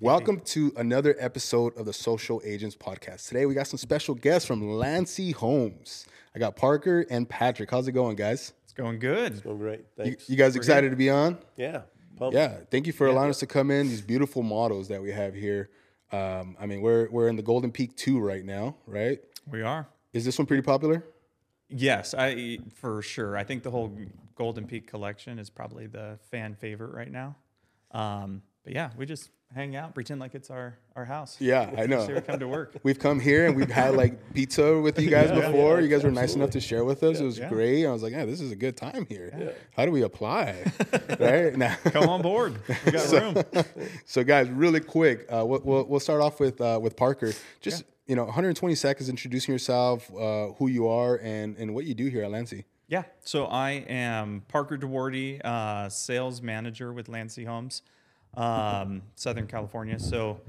Welcome to another episode of the Social Agents Podcast. Today we got some special guests from Landsea Homes. I got Parker and Patrick. How's it going, guys? It's going good. It's going great. You, Thanks. you guys excited to be on? yeah. Pumped. Yeah. Thank you for allowing us to come in. These beautiful models that we have here. Um, I mean, we're we're in the Golden Peak two right now, right? We are. Is this one pretty popular? Yes, I for sure. I think the whole Golden Peak collection is probably the fan favorite right now. Um, but yeah, we just hang out, pretend like it's our our house. Yeah, I know. So we come to work. We've come here and we've had like pizza with you guys before. you guys were nice enough to share with us. It was Yeah. great. I was like, yeah, this is a good time here. How do we apply? right now. Come on board. We got room. So, guys, really quick, uh, we'll, we'll, we'll start off with uh, with Parker. Just you know, 120 seconds introducing yourself, uh, who you are, and and what you do here at Landsea. Yeah. So I am Parker Duarte, uh, sales manager with Landsea Homes, um, Southern California. So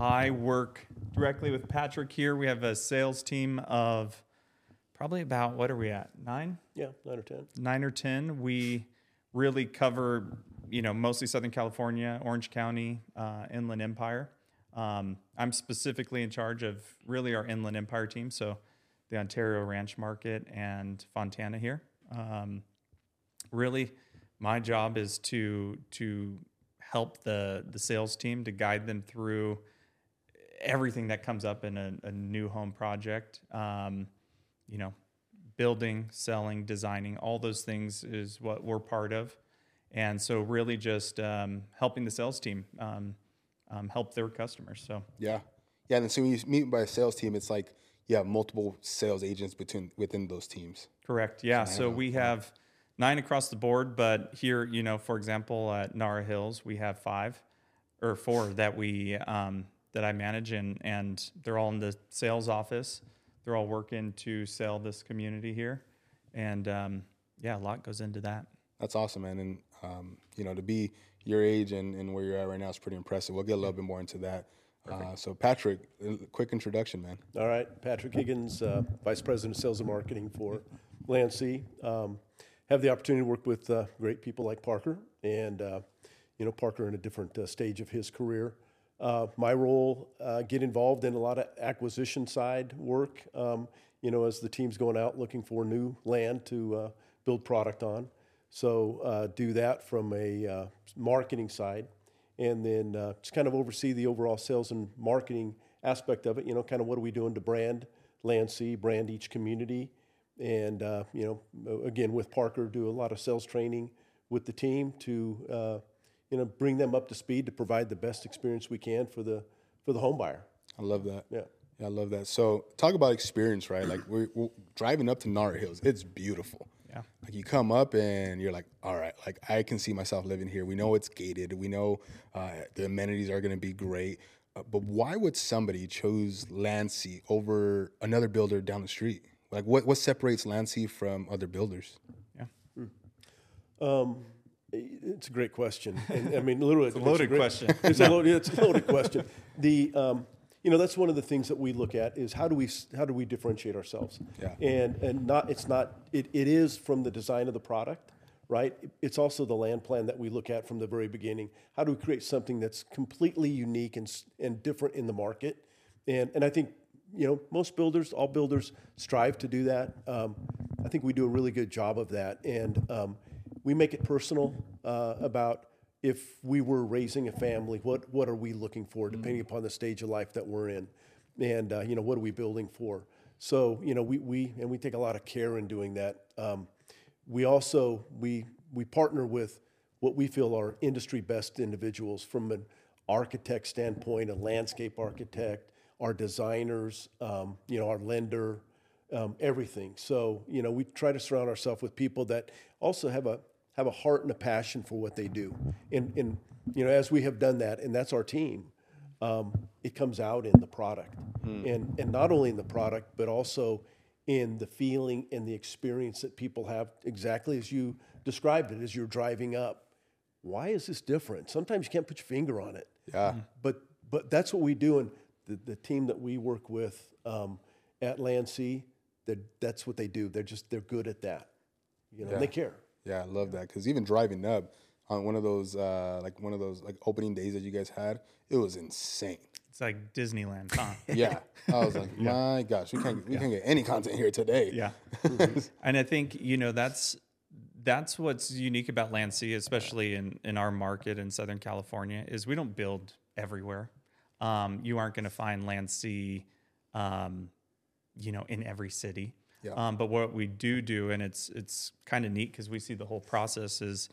I work directly with Patrick here. We have a sales team of probably about what are we at nine? Yeah. Nine or ten. nine or 10. We really cover, you know, mostly Southern California, Orange County, uh, Inland Empire. Um, I'm specifically in charge of really our Inland Empire team, so the Ontario Ranch Market and Fontana here. Um, really, my job is to to help the the sales team to guide them through everything that comes up in a, a new home project. Um, you know, building, selling, designing, all those things is what we're part of. And so, really, just um, helping the sales team um, um, help their customers. So, Yeah, yeah. And so when you meet by a sales team, it's like you have multiple sales agents between within those teams. correct. Yeah. So, we have nine across the board, but here, you know, for example, at Narra Hills, we have five or four that we um, that I manage, and and they're all in the sales office. They're all working to sell this community here, and um, yeah, a lot goes into that. That's awesome, man. And um, you know, to be your age and, and where you're at right now is pretty impressive. We'll get a little bit more into that. Uh, so, Patrick, quick introduction, man. All right. Patrick Higgins, uh, Vice President of Sales and Marketing for Landsea. Um, have the opportunity to work with uh, great people like Parker, and uh, you know Parker in a different uh, stage of his career. Uh, my role, uh, get involved in a lot of acquisition side work. Um, you know, as the team's going out looking for new land to uh, build product on. So do that from a marketing side, and then uh, just kind of oversee the overall sales and marketing aspect of it. You know, kind of what are we doing to brand Landsea, brand each community, and uh, you know, again with Parker, do a lot of sales training with the team to uh, you know bring them up to speed to provide the best experience we can for the for the home buyer. I love that. Yeah. Yeah, I love that. So, talk about experience, right? Like we're, we're driving up to Narra Hills. It's beautiful. Yeah. Like you come up and you're like, all right, like I can see myself living here. We know it's gated. We know uh, the amenities are going to be great. Uh, but why would somebody choose Landsea over another builder down the street? Like what what separates Landsea from other builders? Yeah. Um, it's a great question. And, I mean, literally, it's a loaded great- question. It's a loaded, it's a loaded question. The, um, you know, that's one of the things that we look at is how do we how do we differentiate ourselves? Yeah. And and not it's not it, it is from the design of the product, right? It's also the land plan that we look at from the very beginning. How do we create something that's completely unique and and different in the market? And and I think you know most builders, all builders, strive to do that. Um, I think we do a really good job of that, and um, we make it personal uh, about if we were raising a family, what what are we looking for, depending upon the stage of life that we're in, and uh, you know what are we building for. So you know we we and we take a lot of care in doing that. Um, we also we we partner with what we feel are industry best individuals from an architect standpoint, a landscape architect, our designers, um, you know, our lender, um, everything. So you know, we try to surround ourselves with people that also have a have a heart and a passion for what they do. And and you know, as we have done that, and that's our team, um, it comes out in the product, and and not only in the product, but also in the feeling and the experience that people have. Exactly as you described it, as you're driving up. Why is this different? Sometimes you can't put your finger on it. Yeah. But but that's what we do, and the, the team that we work with um, at Landsea, that that's what they do. They're just they're good at that. You know, Yeah. they care. Yeah, I love that because even driving up, on one of those uh, like one of those like opening days that you guys had. It was insane. It's like Disneyland, huh? Yeah, I was like, my gosh, we can't we can't get any content here today. Yeah. and I think, you know, that's that's what's unique about Landsea, especially in, in our market in Southern California, is we don't build everywhere. Um, you aren't going to find Landsea, um, you know, in every city. Yeah. Um, but what we do do, and it's it's kind of neat because we see the whole process is,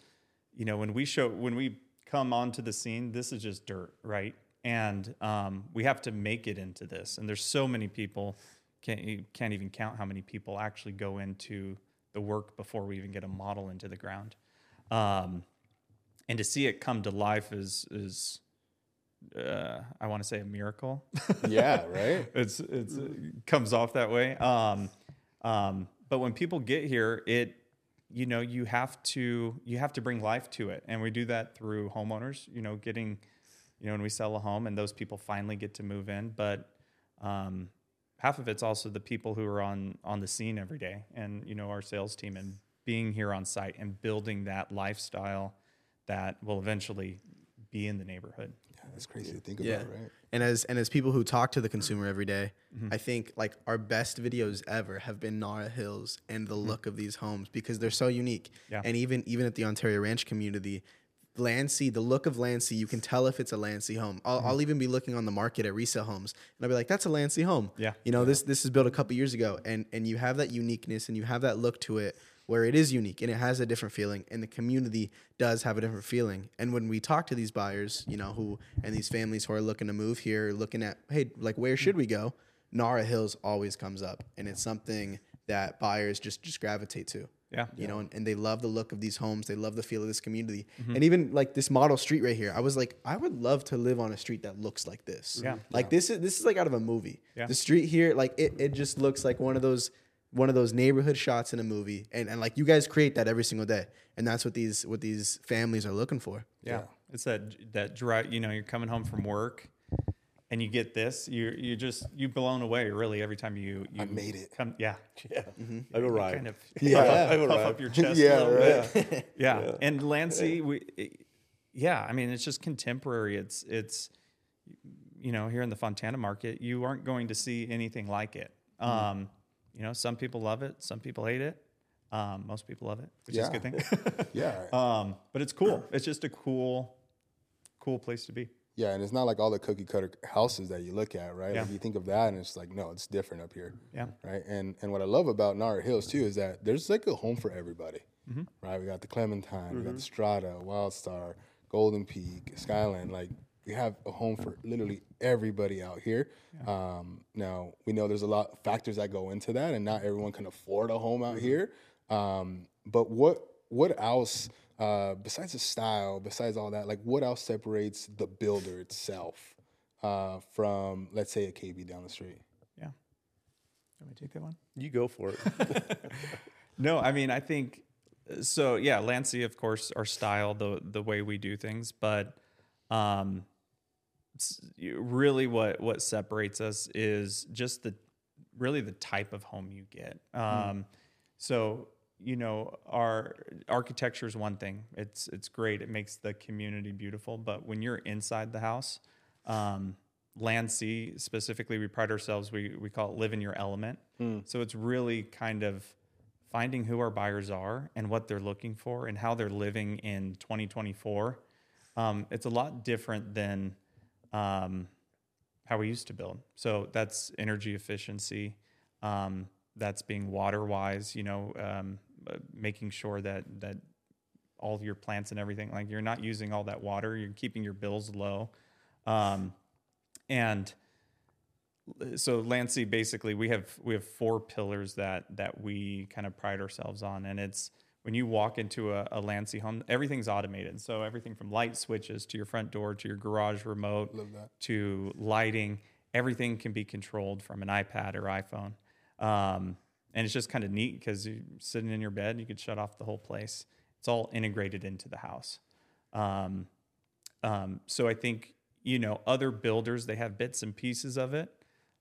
you know, when we show when we come onto the scene, this is just dirt, right? And um, we have to make it into this. And there's so many people can't you can't even count how many people actually go into the work before we even get a model into the ground. Um, and to see it come to life is is uh, I want to say a miracle. Yeah, right. it's it's it comes off that way. Um, um, but when people get here, it you know you have to you have to bring life to it, and we do that through homeowners. You know, getting you know when we sell a home and those people finally get to move in, but um, half of it's also the people who are on on the scene every day, and you know our sales team and being here on site and building that lifestyle that will eventually be in the neighborhood. Yeah, that's crazy to think Yeah. about, right? And as and as people who talk to the consumer every day, mm-hmm. I think like our best videos ever have been Narra Hills and the mm-hmm. look of these homes because they're so unique. Yeah. And even even at the Ontario Ranch community, Landsea, the look of Landsea, you can tell if it's a Landsea home. I'll, mm-hmm. I'll even be looking on the market at resale homes, and I'll be like, "That's a Landsea home." Yeah. You know, this this is built a couple years ago, and and you have that uniqueness and you have that look to it where it is unique and it has a different feeling, and the community does have a different feeling. And when we talk to these buyers, you know, who and these families who are looking to move here, looking at, hey, like where should we go? Narra Hills always comes up, and it's something that buyers just just gravitate to Yeah. you know, and, and they love the look of these homes. They love the feel of this community. Mm-hmm. And even like this model street right here, I was like, I would love to live on a street that looks like this. Yeah. Like this is this is like out of a movie. Yeah. The street here, like it, it just looks like one of those one of those neighborhood shots in a movie. And and like you guys create that every single day. And that's what these what these families are looking for. Yeah. It's that that drive, you know, you're coming home from work and you get this, you you just you blown away really every time you you I made it. Come yeah. Yeah, Mm-hmm. I've You arrived. Kind of Yeah, puff, I've up, puff up your chest Yeah, a little right. bit. Yeah. And Landsea, we yeah, I mean it's just contemporary. It's it's you know, here in the Fontana market, you aren't going to see anything like it. Um, you know, some people love it, some people hate it. Um, most people love it, which is a good thing. Yeah, Um, but it's cool. It's just a cool, cool place to be. yeah, and it's not like all the cookie cutter houses that you look at, right? Yeah. Like you think of that, and it's like, no, it's different up here. Yeah. right? And and what I love about Narra Hills too is that there's like a home for everybody, right? We got the Clementine, we got the Strata, Wildstar, Golden Peak, Skyline. Like we have a home for literally everybody out here. Um, now we know there's a lot of factors that go into that, and not everyone can afford a home out here. Um, but what what else? Uh, besides the style, besides all that, like what else separates the builder itself uh, from, let's say, a KB down the street? Yeah. Can we take that one? You go for it. No, I mean, I think so. Yeah, Landsea, of course, our style, the the way we do things, but um, s- you- really, what what separates us is just the really the type of home you get. Um, So you know, our architecture is one thing. It's it's great. It makes the community beautiful. But when you're inside the house, um, Landsea specifically, we pride ourselves. We we call it live in your element. So it's really kind of finding who our buyers are and what they're looking for and how they're living in 2024. Um, it's a lot different than um, how we used to build. So that's energy efficiency. Um, that's being water wise. You know, um, uh, making sure that that all your plants and everything like you're not using all that water. You're keeping your bills low, um, and so Landsea basically we have we have four pillars that that we kind of pride ourselves on, and it's when you walk into a, a Landsea home, everything's automated. So everything from light switches to your front door to your garage remote to lighting, everything can be controlled from an iPad or iPhone. Um, and it's just kind of neat because you're sitting in your bed, you could shut off the whole place. It's all integrated into the house. Um, um, so I think you know other builders they have bits and pieces of it.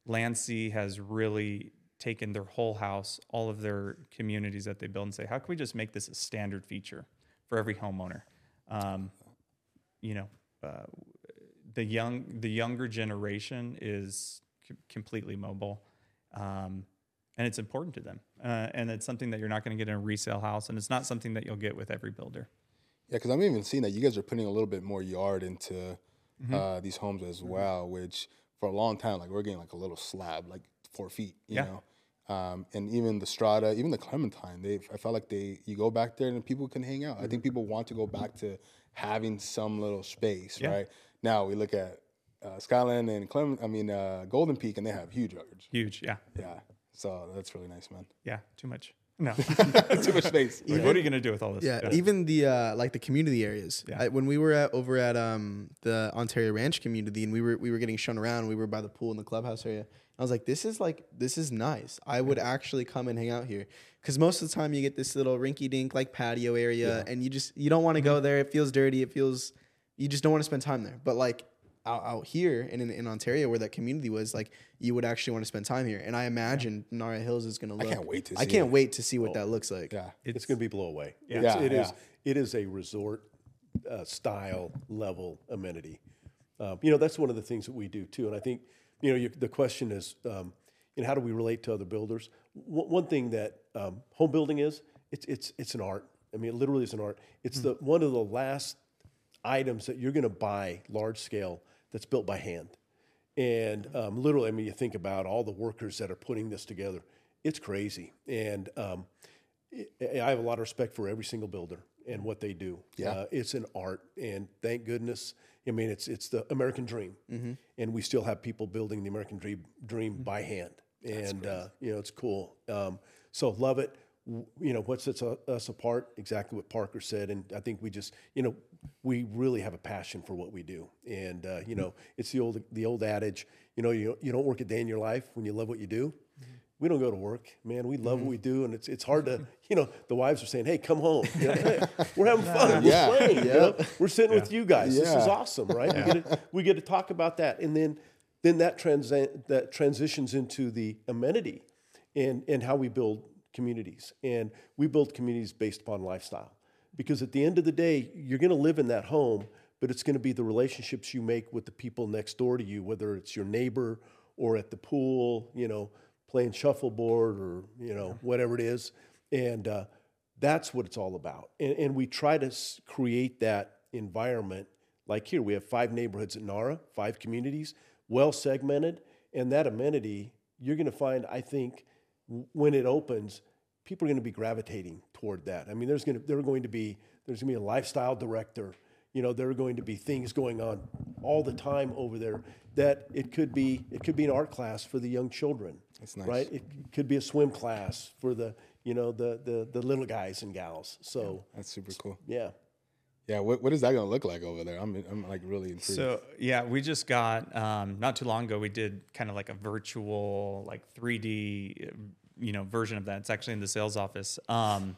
Landsea has really taken their whole house, all of their communities that they build, and say, how can we just make this a standard feature for every homeowner? um, you know, uh, the young the younger generation is c- completely mobile, um, and it's important to them. Uh, and it's something that you're not going to get in a resale house, and it's not something that you'll get with every builder. Yeah, because I'm even seeing that you guys are putting a little bit more yard into Mm-hmm. uh, these homes as well, which for a long time, like we're getting like a little slab, like four feet, you Yeah. know. Um, and even the Strata, even the Clementine, they I felt like they you go back there and people can hang out. I Mm-hmm. think people want to go back to having some little space, Yeah. right? Now we look at uh, Skyline and Clement, I mean uh, Golden Peak, and they have huge yards. Huge, yeah, Yeah, so that's really nice, man. yeah, too much. No, Too much space. what are you going to do with all this? Yeah, even the uh, like the community areas. Yeah. I, when we were at over at um, the Ontario Ranch community, and we were we were getting shown around. We were by the pool in the clubhouse area. I was like, this is like this is nice. I would actually come and hang out here because most of the time you get this little rinky dink like patio area, and you just you don't want to go there. It feels dirty. It feels you just don't want to spend time there. But like out, out here and in, in Ontario where that community was, like you would actually want to spend time here. And I imagine Narra Hills is gonna look. can't wait to see I can't it. wait to see what that looks like. Yeah, It's, going to be blow away. Yeah. It's, Yeah, it is- yeah. It is a resort uh, style level amenity. Um, you know, that's one of the things that we do too. And I think, you know, you, the question is, um, you know, how do we relate to other builders? W- one thing that um, home building is, it's it's it's an art. I mean, it literally is an art. It's the one of the last items that you're going to buy large scale that's built by hand. And um, literally, I mean, you think about all the workers that are putting this together. It's crazy. And um, I I have a lot of respect for every single builder and what they do. Yeah. Uh, it's an art, and thank goodness. I mean, it's it's the American dream, and we still have people building the American dream dream by hand, and uh, you know it's cool. Um, so love it. W- You know what sets us apart? Exactly what Parker said, and I think we just you know we really have a passion for what we do, and uh, you know it's the old the old adage. You know you you don't work a day in your life when you love what you do we don't go to work, man. We love what mm-hmm. we do, and it's it's hard to, you know, the wives are saying, "Hey, come home. You know, "Hey, we're having fun. We're Yeah. playing. you know? We're sitting with you guys. This is awesome, right? We, get to, we get to talk about that, and then then that trans that transitions into the amenity, and and how we build communities, and we build communities based upon lifestyle, because at the end of the day, you're going to live in that home, but it's going to be the relationships you make with the people next door to you, whether it's your neighbor or at the pool, you know playing shuffleboard or you know whatever it is. And uh, that's what it's all about. And, and we try to s- create that environment. Like here we have five neighborhoods at Narra five communities well segmented. And that amenity you're going to find i think w- when it opens people are going to be gravitating toward that. I mean there's going to there are going to be there's going to be a lifestyle director. You know there are going to be things going on all the time over there that it could be it could be an art class for the young children That's nice. right it could be a swim class for the you know the the, the little guys and gals so that's super cool. yeah Yeah, what, what is that going to look like over there? I'm I'm like really intrigued. So yeah, we just got um, not too long ago. We did kind of like a virtual, like 3D, uh, you know, version of that. It's actually in the sales office. Um,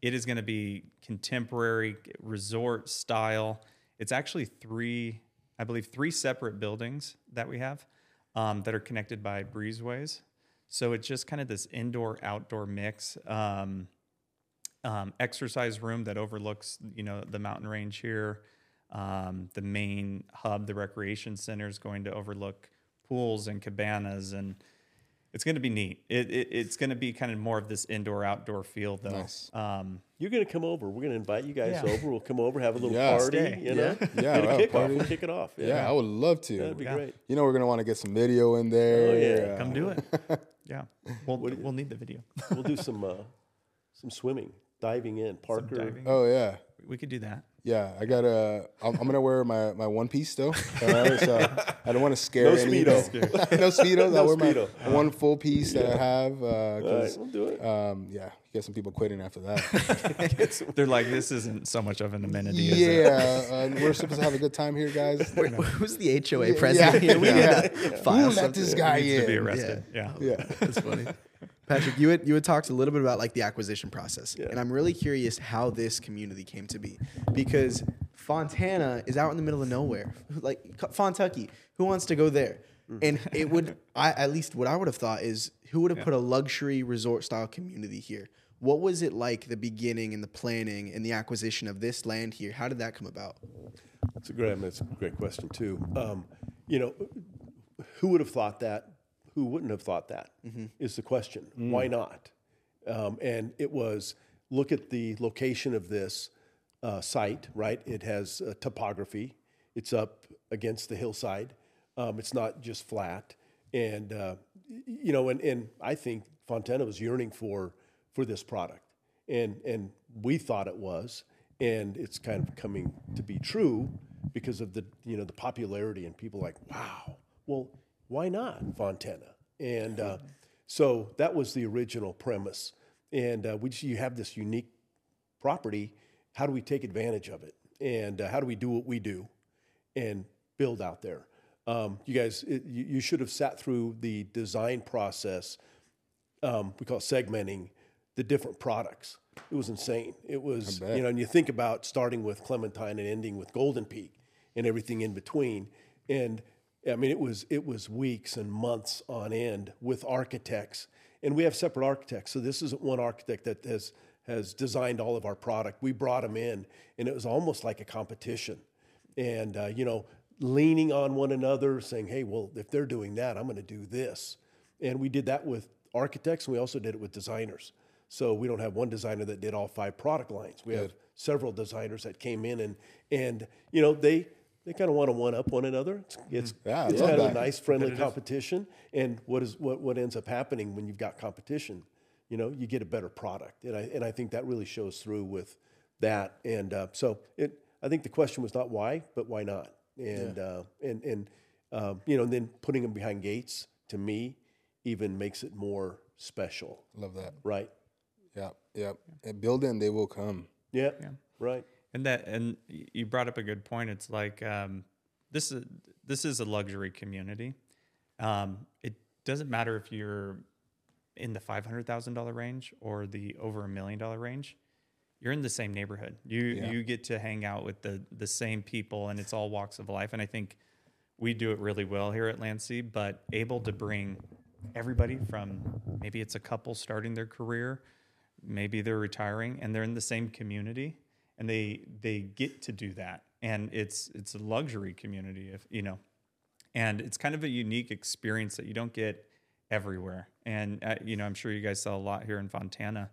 it is going to be contemporary resort style. It's actually three, I believe, three separate buildings that we have um, that are connected by breezeways. So it's just kind of this indoor outdoor mix. Um, um, exercise room that overlooks, you know, the mountain range here. Um, the main hub, the recreation center, is going to overlook pools and cabanas, and it's going to be neat. It, it it's going to be kind of more of this indoor outdoor feel, though. Nice. Um, you're going to come over we're going to invite you guys Yeah. over we'll come over have a little Yeah. party Stay. you know Yeah. Yeah, a well, kick party. off we'll kick it off yeah, I would love to. that'd be Yeah. great You know, we're gonna want to get some video in there. Oh, yeah. come do it. Yeah, we'll we'll need the video. we'll do some uh, some swimming diving in parker diving. Oh yeah, We could do that. Yeah. I got to I'm, I'm gonna wear my, my one piece still. All right, so I don't want to scare No any. Speedo. no speedos. I wear Speedo. my one full piece that I have. Uh, all 'cause, right we'll do it um, yeah, you get some people quitting after that. They're like, this isn't so much of an amenity. is it? yeah, uh, we're supposed to have a good time here, guys. Who's the HOA president here? We yeah. need to file Who let this guy Needs to be in? arrested. Yeah. Yeah. That's funny. Patrick, you had you had talked a little bit about like the acquisition process, Yeah. and I'm really curious how this community came to be, because Fontana is out in the middle of nowhere, like Fontucky. Who wants to go there? And it would, I at least what I would have thought is, who would have put a luxury resort style community here? What was it like the beginning and the planning and the acquisition of this land here? How did that come about? That's a great, I mean, it's a great question too. Um, you know, who would have thought that? Who wouldn't have thought that? Is the question. Why not? Um, and it was look at the location of this uh, site. Right, it has uh, topography. It's up against the hillside. Um, it's not just flat, and uh, you know, and, and I think Fontana was yearning for for this product, and and we thought it was, and it's kind of coming to be true because of the you know the popularity and people like wow well why not fontana and uh, so that was the original premise and uh, we just, you have this unique property how do we take advantage of it and uh, how do we do what we do and build out there um, you guys it, you, you should have sat through the design process um, we call it segmenting the different products. It was insane. It was, you know, and you think about starting with Clementine and ending with Golden Peak and everything in between. And I mean, it was it was weeks and months on end with architects, and we have separate architects. So this isn't one architect that has has designed all of our product. We brought them in, and it was almost like a competition. And uh, you know, leaning on one another, saying, "Hey, well, if they're doing that, I'm going to do this." And we did that with architects, and we also did it with designers. So we don't have one designer that did all five product lines. We have several designers that came in and and you know they they kind of want to one up one another. It's it's, Yeah, it's love kind of a nice friendly competition. And what is what what ends up happening when you've got competition? You know, you get a better product, and I and I think that really shows through with that. And uh, so it I think the question was not why, but why not? And uh, and and um, you know, and then putting them behind gates to me even makes it more special, Love that. right? Yeah, yeah. And building, they will come. Yeah. Yeah, right. And that, and you brought up a good point. It's like um, this is this is a luxury community. Um, it doesn't matter if you're in the five hundred thousand dollar range or the over a million dollar range. You're in the same neighborhood. You you get to hang out with the the same people, and it's all walks of life. And I think we do it really well here at Landsea, but able to bring everybody from maybe it's a couple starting their career, maybe they're retiring, and they're in the same community, and they they get to do that, and it's it's a luxury community, if you know, and it's kind of a unique experience that you don't get everywhere. And uh, you know, I'm sure you guys saw a lot here in Fontana.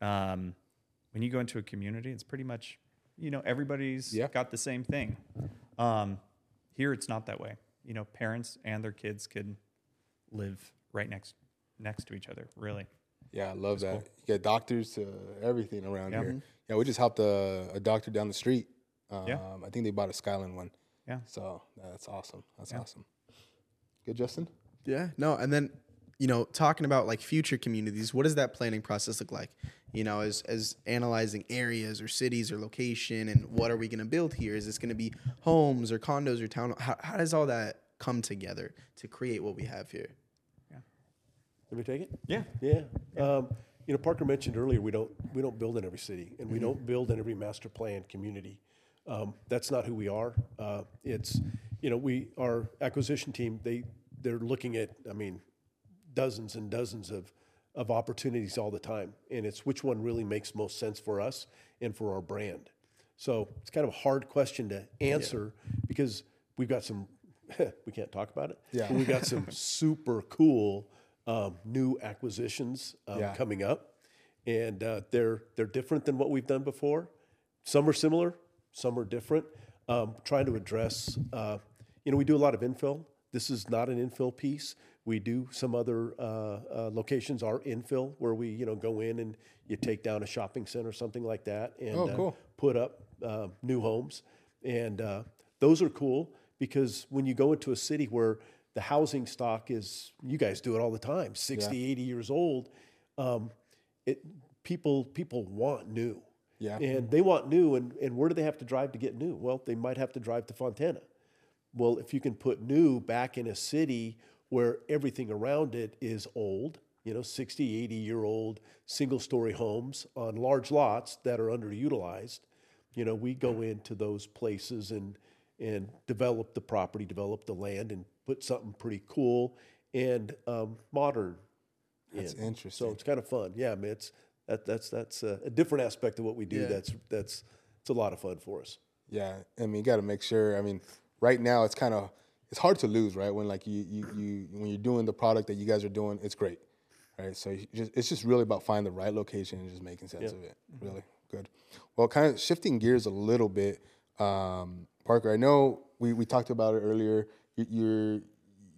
Um, when you go into a community, it's pretty much you know everybody's Yeah. got the same thing. Um, here, it's not that way. You know, parents and their kids can live right next next to each other. Really, Yeah, I love that. You get doctors to everything around Yeah. here. Yeah, we just helped a, a doctor down the street. Um, Yeah. I think they bought a Skyline one. Yeah. So that's awesome. That's awesome. Good, Justin? Yeah, no, and then you know, talking about like future communities, what does that planning process look like? You know, as as analyzing areas or cities or location, and what are we going to build here? Is this going to be homes or condos or town? How, how does all that come together to create what we have here? Yeah. Let me take it. yeah, Yeah. Um, you know, Parker mentioned earlier we don't we don't build in every city, and we don't build in every master plan community. Um, that's not who we are. Uh, it's you know we our acquisition team they they're looking at I mean dozens and dozens of of opportunities all the time, and it's which one really makes most sense for us and for our brand. So it's kind of a hard question to answer because we've got some we can't talk about it. Yeah. we've got some super cool um, new acquisitions um, Yeah. coming up, and uh, they're they're different than what we've done before. Some are similar, some are different. Um, trying to address, uh, you know, we do a lot of infill. This is not an infill piece. We do some other uh, uh, locations are infill where we you know go in and you take down a shopping center or something like that and Oh, uh, cool. put up uh, new homes, and uh, those are cool because when you go into a city where the housing stock is, you guys do it all the time, 60, 80 years old, um, it people people want new, Yeah. and they want new, and and where do they have to drive to get new? Well, they might have to drive to Fontana. Well, if you can put new back in a city where everything around it is old, you know, 60, 80 year old single story homes on large lots that are underutilized, you know, we go into those places and and develop the property, develop the land, and put something pretty cool and um, modern. That's in. interesting. So it's kind of fun. Yeah, I mean, it's that that's that's a, a different aspect of what we do. Yeah. That's that's it's a lot of fun for us. Yeah, I mean, you got to make sure. I mean, right now it's kind of it's hard to lose, right? When like you you you when you're doing the product that you guys are doing, it's great, right? So just, it's just really about finding the right location and just making sense of it. Really good. Well, kind of shifting gears a little bit, um, Parker. I know we we talked about it earlier. You, you're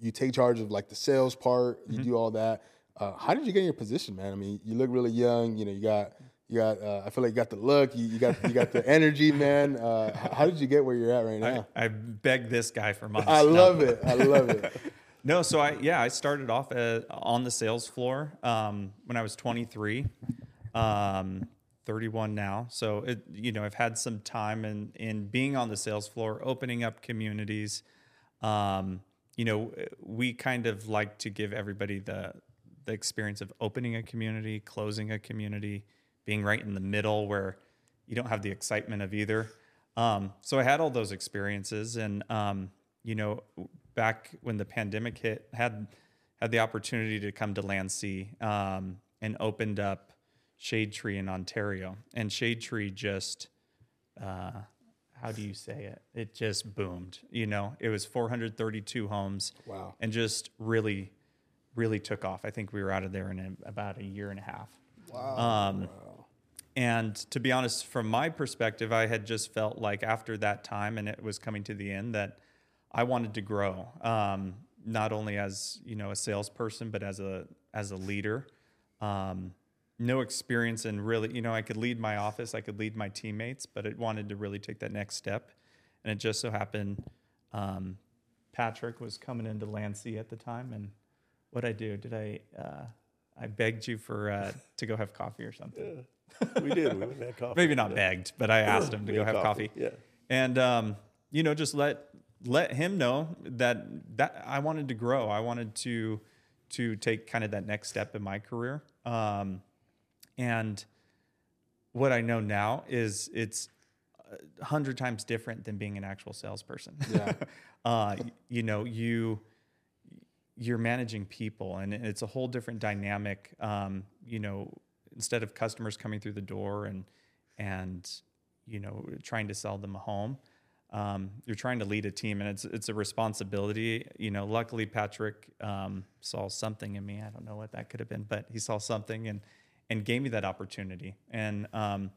you take charge of like the sales part. You do all that. Uh, how did you get in your position, man? I mean, you look really young. You know, you got you got. Uh, I feel like you got the look. You, you got you got the energy, man. Uh, how did you get where you're at right now? I begged this guy for months. I No. love it. I love it. No, so I yeah I started off uh on the sales floor um, when I was 23, um, 31 now. So it you know I've had some time in in being on the sales floor, opening up communities. Um, you know we kind of like to give everybody the the experience of opening a community, closing a community, being right in the middle where you don't have the excitement of either. Um, so I had all those experiences, and um, you know, back when the pandemic hit, had had the opportunity to come to Landsea um, and opened up Shade Tree in Ontario, and Shade Tree just uh, how do you say it? It just boomed. You know, it was 432 homes. Wow. And just really, really took off. I think we were out of there in a, about a year and a half. Wow. Um, And to be honest, from my perspective, I had just felt like after that time and it was coming to the end that I wanted to grow, um, not only as you know a salesperson, but as a as a leader. Um, no experience in really, you know, I could lead my office, I could lead my teammates, but it wanted to really take that next step. And it just so happened um, Patrick was coming into Landsea at the time, and what I do? Did I? Uh, I begged you for uh, to go have coffee or something. We did. We went and had coffee. Maybe not begged, but I asked him to go have coffee. Yeah. And um, you know, just let let him know that that I wanted to grow. I wanted to to take kind of that next step in my career. Um, and what I know now is it's a hundred times different than being an actual salesperson. Yeah. uh, you know, you you're managing people, and it's a whole different dynamic. Um, you know, instead of customers coming through the door and and you know trying to sell them a home, um, you're trying to lead a team, and it's it's a responsibility. You know, luckily Patrick um, saw something in me. I don't know what that could have been, but he saw something and and gave me that opportunity. And um,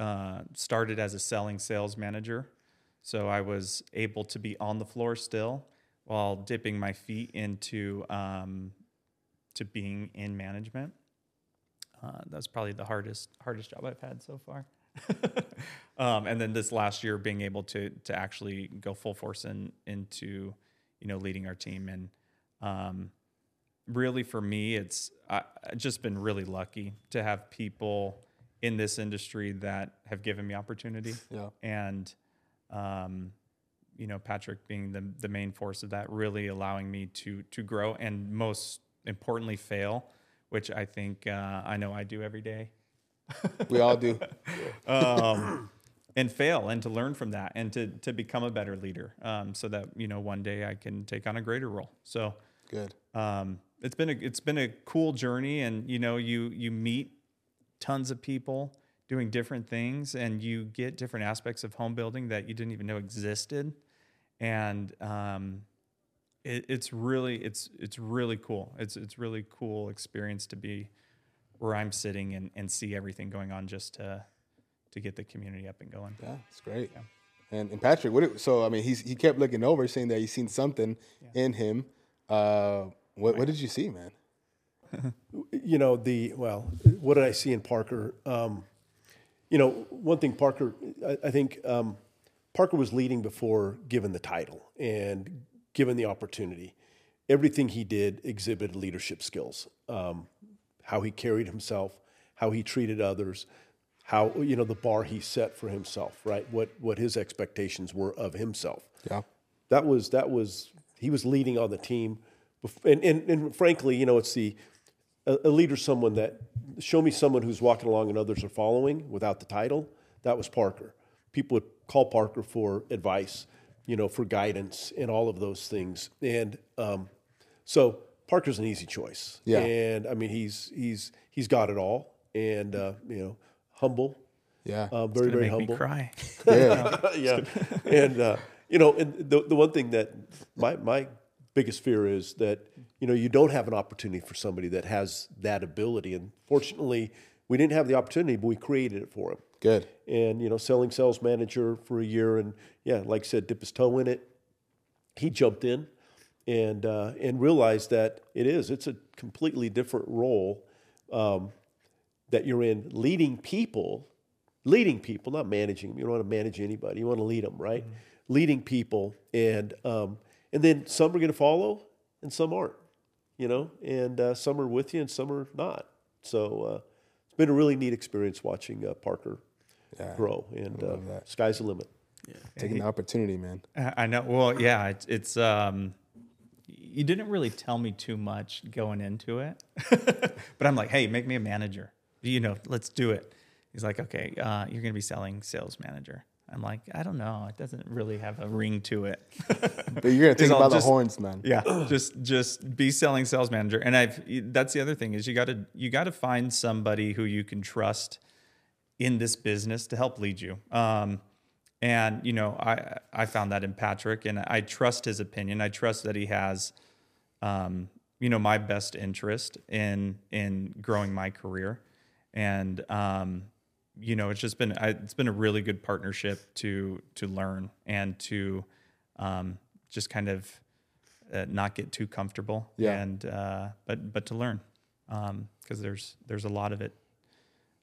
uh, started as a selling sales manager. So I was able to be on the floor still while dipping my feet into um, to being in management. Uh, that's probably the hardest hardest job I've had so far. um, and then this last year, being able to to actually go full force in into you know leading our team and um, really for me, it's I, I've just been really lucky to have people in this industry that have given me opportunity. Yeah. And, um, you know, Patrick being the, the main force of that, really allowing me to to grow and most importantly fail, which I think uh, I know I do every day We all do. um, and fail and to learn from that and to to become a better leader um, so that you know one day I can take on a greater role. So Good. um, it's been a it's been a cool journey, and you know you you meet tons of people doing different things, and you get different aspects of home building that you didn't even know existed, and um, it, it's really it's it's really cool. It's it's really cool experience to be where I'm sitting and, and see everything going on just to to get the community up and going. Yeah, it's great. And, and Patrick, what? It, so I mean, he's he kept looking over, saying that he's seen something in him. Uh, what what did you see, man? you know the well what did i see in parker? Um, you know one thing parker i, I think um, parker was leading before given the title and given the opportunity. Everything he did exhibited leadership skills um, how he carried himself how he treated others how you know the bar he set for himself right? What what his expectations were of himself. Yeah. that was that was he was leading on the team and, and, and frankly you know it's the a, a leader someone that show me someone who's walking along and others are following without the title that was parker people would call parker for advice you know for guidance and all of those things and um, so parker's an easy choice Yeah. and i mean he's he's he's got it all and uh, you know, humble, Yeah. uh, very very make humble. me cry. yeah. yeah, and uh, you know, and the the one thing that my my biggest fear is that you know you don't have an opportunity for somebody that has that ability, and fortunately, we didn't have the opportunity, but we created it for him. Good. And you know, selling sales manager for a year, and yeah, like I said, dip his toe in it. He jumped in, and uh, and realized that it is it's a completely different role um, that you're in, leading people leading people, not managing them. You don't want to manage anybody. You want to lead them, right? Leading people, and um, and then some are going to follow, and some aren't. You know, and uh, some are with you, and some are not. So uh, it's been a really neat experience watching uh, Parker Yeah. grow, and uh, sky's the limit. Taking the opportunity, man. I I know. Well, yeah, it's, it's um, you didn't really tell me too much going into it, but I'm like, hey, make me a manager. You know, let's do it. He's like, okay, uh, you're gonna be selling sales manager. I'm like, I don't know. It doesn't really have a ring to it. But you're gonna think about by the just- horns, man. yeah, just just be selling sales manager. And I've that's the other thing is you got to you got to find somebody who you can trust in this business to help lead you. Um, and you know, I I found that in Patrick, and I trust his opinion. I trust that he has, um, you know, my best interest in in growing my career, and um, you know, it's just been I, it's been a really good partnership to to learn and to um, just kind of uh, not get too comfortable. Yeah. And uh, but but to learn because there's there's a lot of it.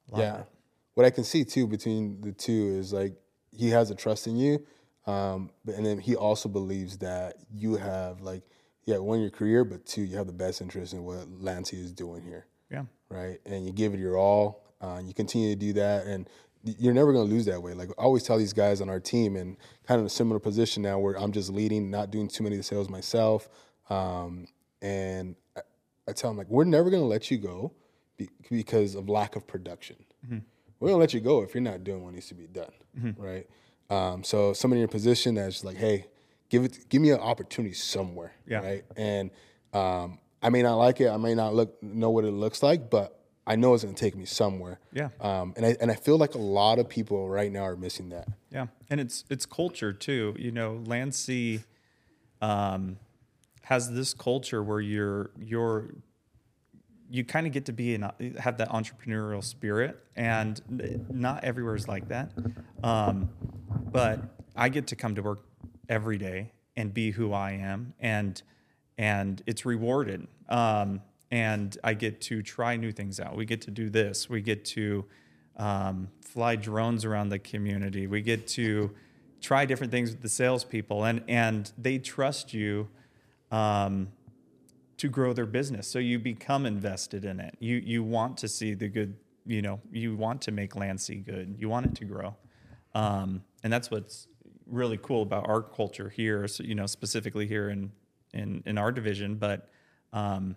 A lot of Yeah. it. What I can see too between the two is like he has a trust in you, um, but and then he also believes that you have like yeah one your career, but two you have the best interest in what Landsea is doing here, Yeah. right? And you give it your all. Uh, you continue to do that, and you're never going to lose that way. Like I always tell these guys on our team, and kind of a similar position now, where I'm just leading, not doing too many of the sales myself, um, and I, I tell them like we're never going to let you go be, because of lack of production we're gonna let you go if you're not doing what needs to be done, right? Um, so somebody in your position that's just like, hey, give it, give me an opportunity somewhere, Yeah. right? And um, I may not like it, I may not look know what it looks like, but I know it's gonna take me somewhere. Yeah. Um, and I and I feel like a lot of people right now are missing that. Yeah, and it's it's culture too. You know, Landsea um, has this culture where you're you're you kind of get to be an have that entrepreneurial spirit, and not everywhere is like that. Um, but I get to come to work every day and be who I am, and and it's rewarded. Um, and I get to try new things out. We get to do this. We get to um, fly drones around the community. We get to try different things with the salespeople, and and they trust you um, to grow their business. So you become invested in it. You you want to see the good. You know, you want to make Landsea good. You want it to grow, um, and that's what's really cool about our culture here. So, you know, specifically here in in in our division, but um,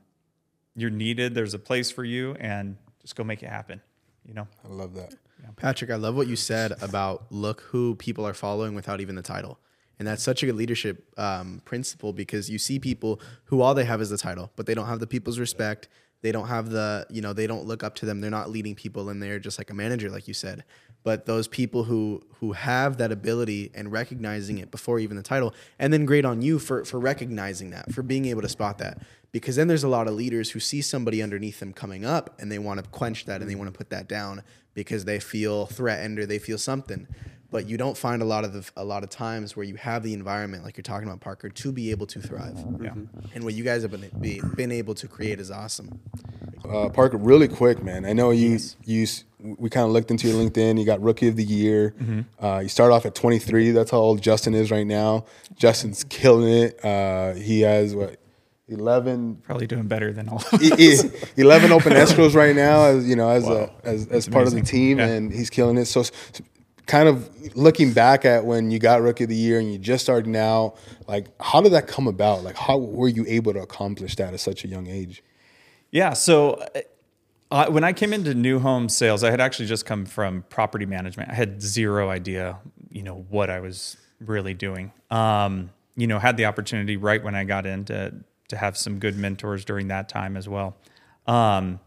you're needed. There's a place for you, and just go make it happen. You know. I love that. Patrick, I love what you said about look who people are following without even the title. And that's such a good leadership um, principle because you see people who all they have is the title, but they don't have the people's respect. They don't have the, you know, they don't look up to them. They're not leading people and they're just like a manager, like you said. But those people who who have that ability and recognizing it before even the title, and then great on you for for recognizing that, for being able to spot that. Because then there's a lot of leaders who see somebody underneath them coming up and they want to quench that and they want to put that down because they feel threatened or they feel something. But you don't find a lot of the, a lot of times where you have the environment, like you're talking about, Parker, to be able to thrive. Yeah. And what you guys have been be, been able to create is awesome. Uh, Parker, really quick, man. I know you you we kind of looked into your LinkedIn. You got Rookie of the Year. Uh, you start off at 23. That's how old Justin is right now. Justin's killing it. Uh, he has what 11 Probably doing better than all. E- e- 11 open escrows right now as you know as a, as, as part of the team Yeah. and he's killing it so s- kind of looking back at when you got rookie of the year and you just started now like how did that come about like how were you able to accomplish that at such a young age Yeah. So uh, when I came into new home sales, I had actually just come from property management. I had zero idea, you know, what I was really doing. Um, you know, had the opportunity right when I got in to have some good mentors during that time as well. Um,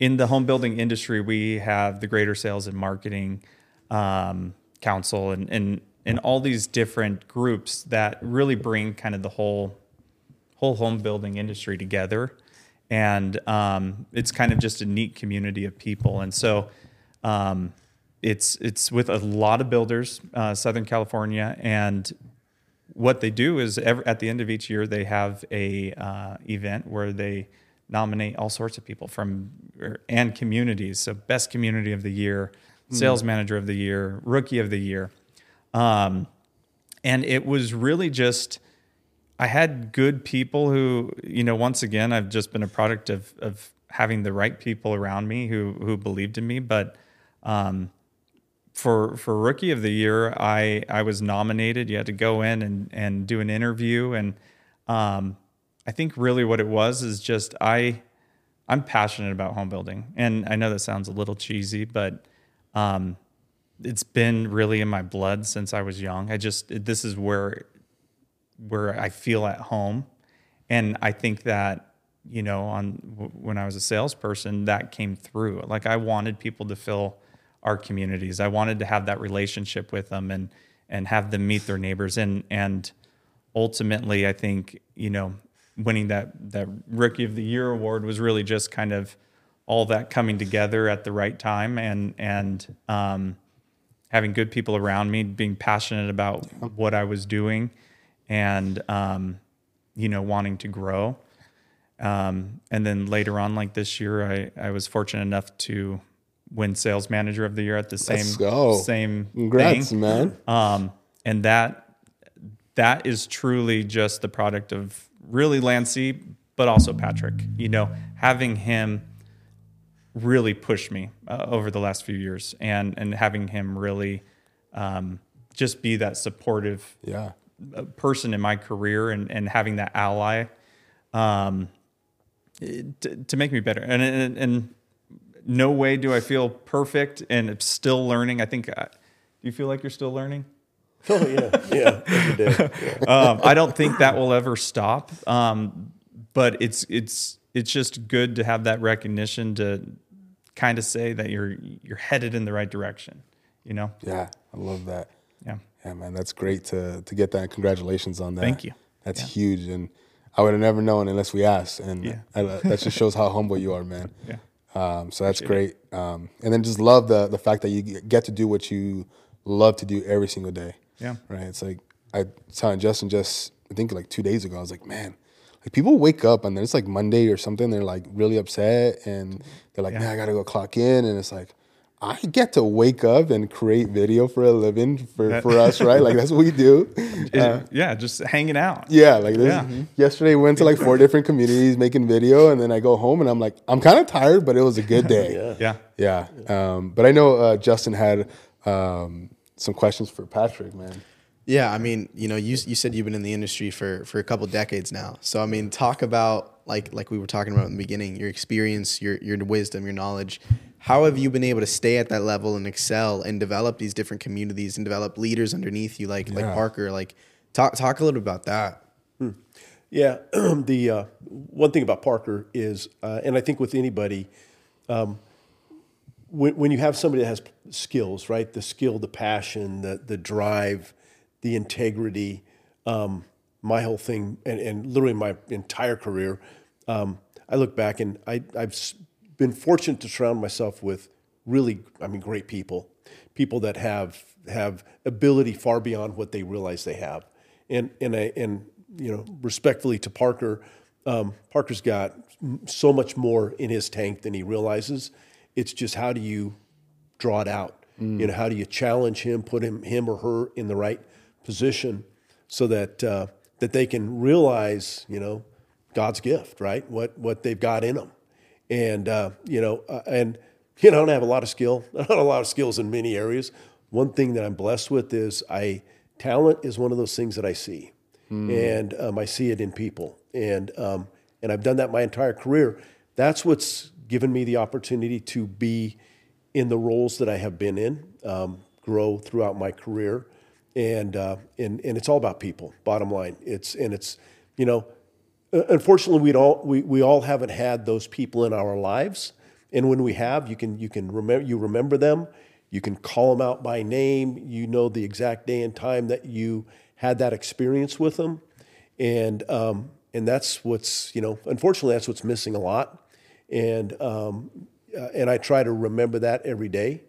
in the home building industry, we have the Greater Sales and Marketing um, Council and, and and all these different groups that really bring kind of the whole whole home building industry together. And um, it's kind of just a neat community of people. And so um, it's it's with a lot of builders, uh, Southern California, and what they do is every, at the end of each year they have a uh, event where they nominate all sorts of people from er, and communities. So best community of the year, sales manager of the year, rookie of the year, um, and it was really just I had good people who you know once again I've just been a product of of having the right people around me who who believed in me, but um, for for rookie of the year, I I was nominated. You had to go in and and do an interview, and um, I think really what it was is just I I'm passionate about home building, and I know that sounds a little cheesy, but um, it's been really in my blood since I was young. I just this is where where I feel at home, and I think that you know on when I was a salesperson that came through. Like I wanted people to feel our communities. I wanted to have that relationship with them and and have them meet their neighbors and and ultimately I think you know winning that that rookie of the year award was really just kind of all that coming together at the right time and and um, having good people around me, being passionate about what I was doing, and um, you know wanting to grow. Um, and then later on, like this year, I, I was fortunate enough to win sales manager of the year at the same Let's go. same Congrats, thing. man. Um, and that that is truly just the product of really Landsea, but also Patrick. You know, having him really push me uh, over the last few years, and and having him really um, just be that supportive Yeah. uh, person in my career, and and having that ally. Um, to, to make me better, and, and and no way do I feel perfect, and I'm still learning. I think. Uh, do you feel like you're still learning? Oh yeah, yeah. Yeah. um, I don't think that will ever stop. Um, but it's it's it's just good to have that recognition to kind of say that you're you're headed in the right direction. You know. Yeah. I love that. Yeah. Yeah, man, that's great to to get that. Congratulations on that. Thank you. That's huge, and I would have never known unless we asked. And Yeah. I, that just shows how humble you are, man. Yeah. Um, so that's great. Um, and then just love the the fact that you get to do what you love to do every single day. Yeah. Right. It's like I telling Justin just I think like two days ago. I was like, man, like people wake up and then it's like Monday or something. They're like really upset and they're like, man, I gotta go clock in. And it's like. I get to wake up and create video for a living for, for us, right? Like that's what we do. It- yeah, just hanging out. Yeah, like this. Yeah. Yesterday, we went to like four different communities making video, and then I go home and I'm like, I'm kind of tired, but it was a good day. Yeah. yeah. Um, but I know uh, Justin had um, some questions for Patrick, man. Yeah, I mean, you know, you you said you've been in the industry for for a couple decades now. So I mean, talk about like like we were talking about in the beginning, your experience, your your wisdom, your knowledge. How have you been able to stay at that level and excel and develop these different communities and develop leaders underneath you, like like Parker? Like, talk talk a little bit about that. Yeah, the uh, one thing about Parker is, uh, and I think with anybody, um, when, when you have somebody that has skills, right? The skill, the passion, the the drive, the integrity. Um, my whole thing, and, and literally my entire career, um, I look back and I, I've been fortunate to surround myself with really, I mean, great people, people that have have ability far beyond what they realize they have, and and I, and you know, respectfully to Parker, um, Parker's got so much more in his tank than he realizes. It's just how do you draw it out? You know, how do you challenge him, put him him or her in the right position, so that uh, that they can realize, you know, God's gift, right? What what they've got in them, and uh, you know, uh, and you know, I don't have a lot of skill. I don't have a lot of skills in many areas. One thing that I'm blessed with is I talent is one of those things that I see, and um, I see it in people, and um, and I've done that my entire career. That's what's given me the opportunity to be in the roles that I have been in, um, grow throughout my career, and uh, and and it's all about people. Bottom line, it's and it's you know, unfortunately we all we we all haven't had those people in our lives, And when we have, you can you can remember you remember them. You can call them out by name. You know the exact day and time that you had that experience with them, and um, and that's what's you know unfortunately that's what's missing a lot, and um, uh, and I try to remember that every day.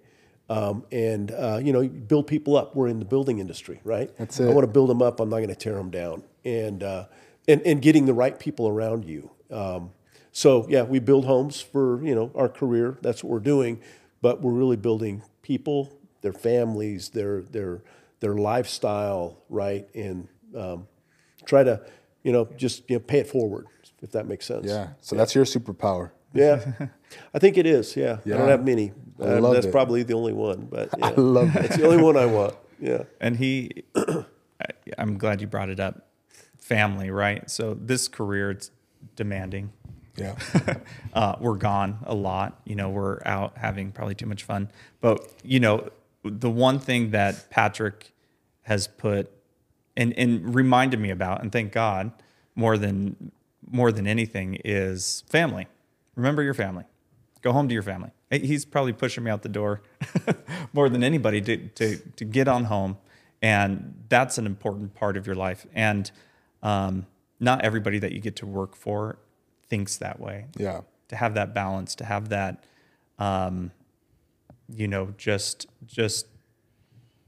Um, and uh, you know, build people up. We're in the building industry, right? That's it. I want to build them up. I'm not going to tear them down. And uh, and and getting the right people around you. Um, so yeah, we build homes for you know our career. That's what we're doing, but we're really building people, their families, their their their lifestyle, right? And um, try to you know just you know pay it forward if that makes sense. Yeah. So that's your superpower. Yeah, I think it is. Yeah, I don't have many. I Uh, love that's it. probably the only one, but yeah. I love it. It's the only one I want. Yeah. And he, I- I'm glad you brought it up. Family, right? So this career, it's demanding. Yeah. uh, we're gone a lot. You know, we're out having probably too much fun. But you know, the one thing that Patrick has put and and reminded me about, and thank God, more than more than anything, is family. Remember your family. Go home to your family. He's probably pushing me out the door more than anybody to, to to get on home, and that's an important part of your life. And um, not everybody that you get to work for thinks that way Yeah. to have that balance, to have that, um, you know, just just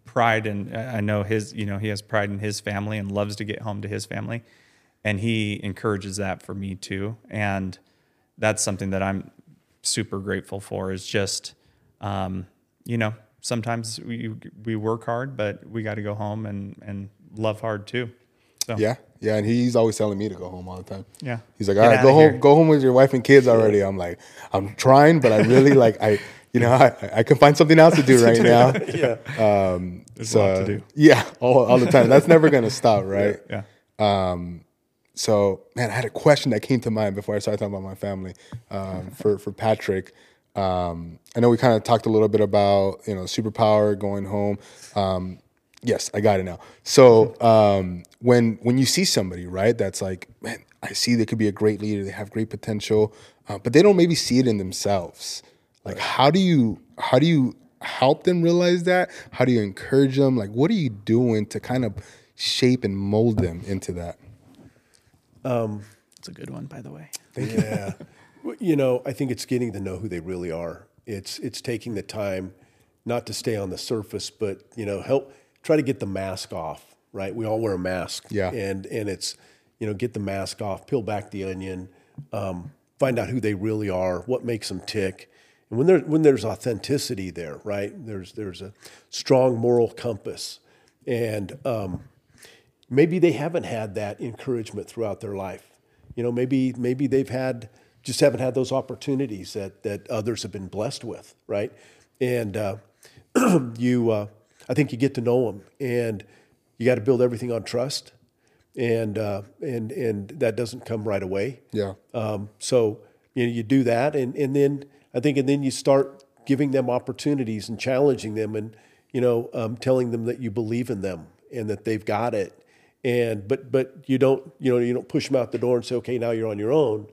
pride and I know his, you know, he has pride in his family and loves to get home to his family, and he encourages that for me too, and that's something that I'm super grateful for. Is just, um, you know, sometimes we we work hard, but we got to go home and and love hard too. So Yeah. Yeah. And he's always telling me to go home all the time. yeah, He's like, all right, go home, here." go home with your wife and kids already. I'm like, I'm trying, but I really like, I, you know, I, I can find something else to do right now. Yeah. Um, There's so, a lot to do. Yeah, all, all the time. That's never gonna stop, right? Yeah. Um, so, man, I had a question that came to mind before I started talking about my family. Um, for for Patrick, um, I know we kind of talked a little bit about you know superpower going home. Um, yes, I got it now. So um, when when you see somebody right, that's like, man, I see they could be a great leader. They have great potential, uh, but they don't maybe see it in themselves. Like, how do you how do you help them realize that? How do you encourage them? Like, what are you doing to kind of shape and mold them into that? It's a good one, by the way. Yeah. Well, you know, I think it's getting to know who they really are. It's it's taking the time not to stay on the surface, but you know, help try to get the mask off, right? We all wear a mask. Yeah. And and it's, you know, get the mask off, peel back the onion, um, find out who they really are, what makes them tick. And when there when there's authenticity there, right? There's there's a strong moral compass. And um, maybe they haven't had that encouragement throughout their life. You know, maybe maybe they've had just haven't had those opportunities that that others have been blessed with, right? And uh, you, uh, I think you get to know them, and you got to build everything on trust, and uh, and and that doesn't come right away. Yeah. Um, so you know, you do that, and and then I think, and then you start giving them opportunities and challenging them, and you know, um, telling them that you believe in them and that they've got it. And but but you don't you know you don't push them out the door and say okay now you're on your own.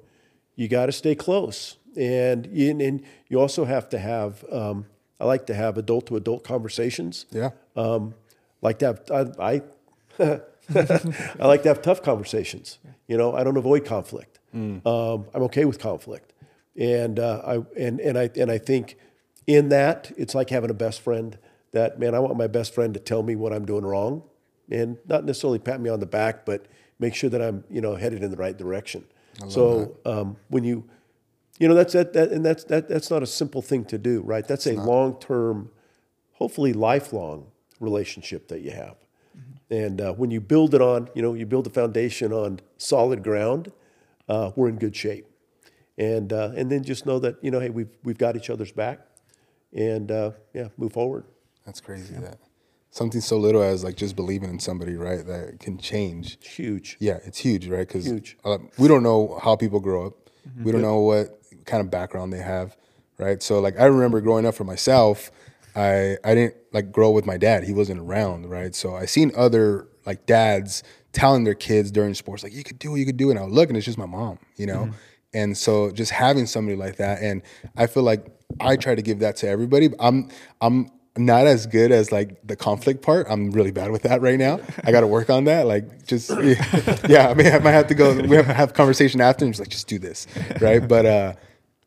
You got to stay close, and you, and you also have to have. Um, I like to have adult to adult conversations Yeah. um, like to have I, I, I like to have tough conversations. You know, I don't avoid conflict. Um, I'm okay with conflict, and uh, I and and I and I think in that it's like having a best friend. That man, I want my best friend to tell me what I'm doing wrong, and not necessarily pat me on the back, but make sure that I'm you know headed in the right direction. So um, when you you know that's that, that and that's that that's not a simple thing to do, right? That's a long term, hopefully lifelong relationship that you have. And uh, when you build it on, you know, you build the foundation on solid ground, uh, we're in good shape. And uh, and then just know that you know, hey, we've we've got each other's back, and uh, yeah, move forward. That's crazy. That something so little as like just believing in somebody, right? That can change. Huge. Yeah, it's huge, right? Because Huge. uh, we don't know how people grow up. We don't know what kind of background they have, right? So like I remember growing up for myself, I I didn't like grow with my dad. He wasn't around, right? So I seen other like dads telling their kids during sports like you could do it, you could do it. And I would look and it's just my mom, you know. And so just having somebody like that, and I feel like I try to give that to everybody. I'm I'm not as good as like the conflict part. I'm really bad with that right now. I got to work on that. Like just yeah, I mean I might have to go. We have have a conversation after and just like just do this, right? But uh,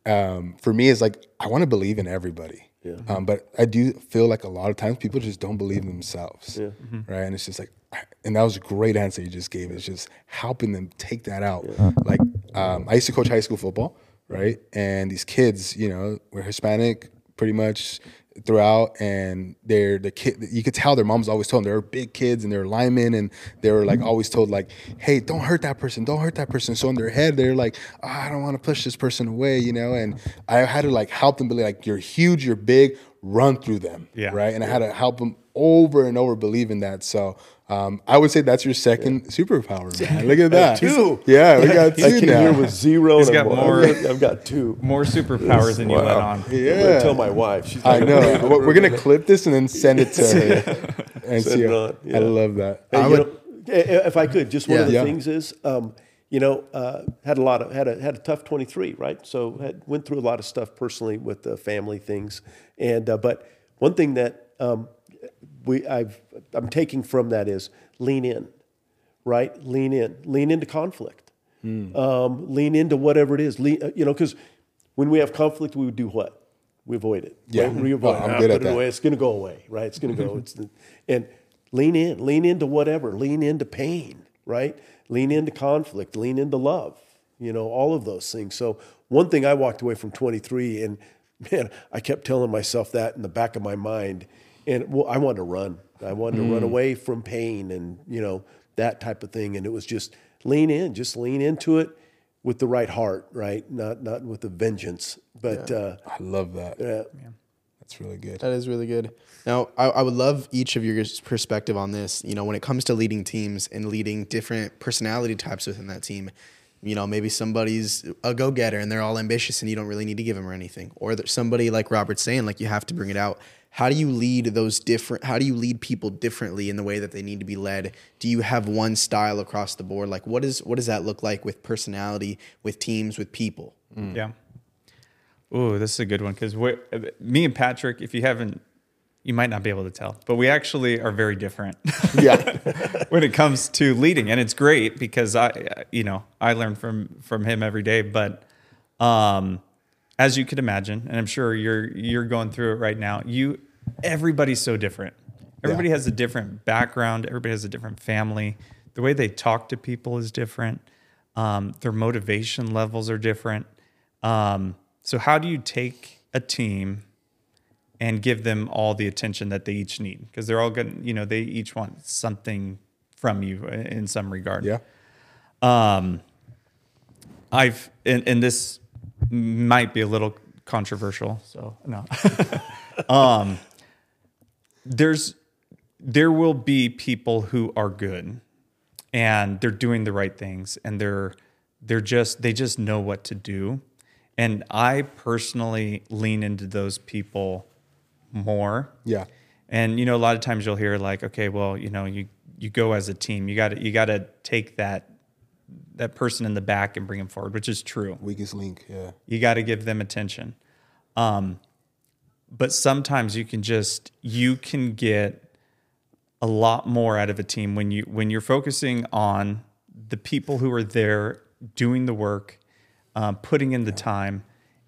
um, for me, it's like I want to believe in everybody. Um, but I do feel like a lot of times people just don't believe in themselves, right? And it's just like, and that was a great answer you just gave. It's just helping them take that out. Like um, I used to coach high school football, right? And these kids, you know, were Hispanic, pretty much throughout and they're the kid you could tell their moms always told them they're big kids and they're linemen and they were like mm-hmm. always told like hey don't hurt that person don't hurt that person. So in their head they're like oh, i don't want to push this person away you know? And i had to like help them be like you're huge you're big run through them Yeah. right? And i had to help them over and over believe in that. So um, I would say that's your second superpower, man. Look at that. Two. Yeah, we got I two came now. here with zero. He's and got I'm- more- I've got two. More superpowers than you let Wow. on. I'm Yeah. gonna tell my wife. She's I like, know. But we're gonna clip this and then send it to her. And Send see, it on, yeah. I love that. Hey, I would- know, eh, eh, if I could, just one of the Yeah. Yeah. things is, um, you know, uh, had a lot of had a had a tough twenty three, right? So had went through a lot of stuff personally with the family things, and uh, but one thing that um, we I've I'm taking from that is lean in, right? Lean in, lean into conflict, um, lean into whatever it is. Lean, you know, because when we have conflict, we would do what? We avoid it. Yeah. right? we avoid. Oh, I'm it. Good at it that. away. It's going to go away, right? It's going to go. It's the, and lean in, lean into whatever, lean into pain, right? Lean into conflict, lean into love. You know, all of those things. So one thing I walked away from 23, and man, I kept telling myself that in the back of my mind, and well, I wanted to run. I wanted to run Mm. away from pain and you know that type of thing. And it was just lean in, just lean into it with the right heart, right? Not not with the vengeance, but uh, I love that. yeah. That's really good. That is really good. Now, I, I would love each of your perspective on this. You know, when it comes to leading teams and leading different personality types within that team, you know, maybe somebody's a go getter and they're all ambitious and you don't really need to give them or anything. Or somebody like Robert's saying, like you have to bring it out. How do you lead those different? How do you lead people differently in the way that they need to be led? Do you have one style across the board? Like, what is what does that look like with personality, with teams, with people? Yeah. Ooh, this is a good one because me and Patrick, if you haven't, you might not be able to tell, but we actually are very different Yeah. when it comes to leading, and it's great because I, you know, I learn from from him every day. But um, as you could imagine, and I'm sure you're you're going through it right now. You, everybody's so different. Everybody has a different background. Everybody has a different family. The way they talk to people is different. Um, their motivation levels are different. Um, so how do you take a team and give them all the attention that they each need? Because they're all good. You know, they each want something from you uh, in some regard. Yeah. Um, I've in, and this might be a little controversial, so no. um, there's there will be people who are good and they're doing the right things and they're they're just they just know what to do. And I personally lean into those people more. Yeah. And you know, a lot of times you'll hear like, okay, well, you know, you you go as a team. You got to you got to take that that person in the back and bring them forward, which is true. Weakest link. Yeah. You got to give them attention. Um, but sometimes you can just you can get a lot more out of a team when you when you're focusing on the people who are there doing the work, um, putting in the time,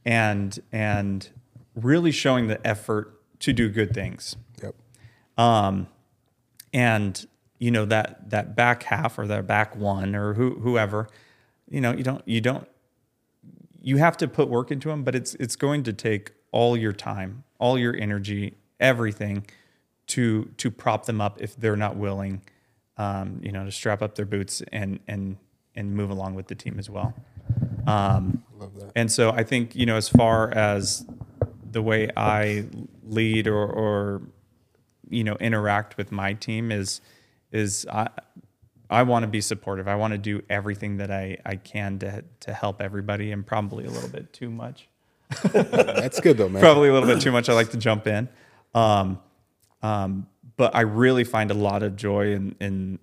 and and really showing the effort to do good things. Yep. Um, and you know that that back half or that back one or who, whoever, you know, you don't you don't you have to put work into them, but it's it's going to take all your time, all your energy, everything to to prop them up if they're not willing, um, you know, to strap up their boots and and and move along with the team as well. Um, Love that. and so I think you know, as far as the way I lead or, or you know interact with my team is is I I want to be supportive. I want to do everything that I I can to to help everybody, and probably a little bit too much. That's good though, man. Probably a little bit too much. I like to jump in, um, um, but I really find a lot of joy in in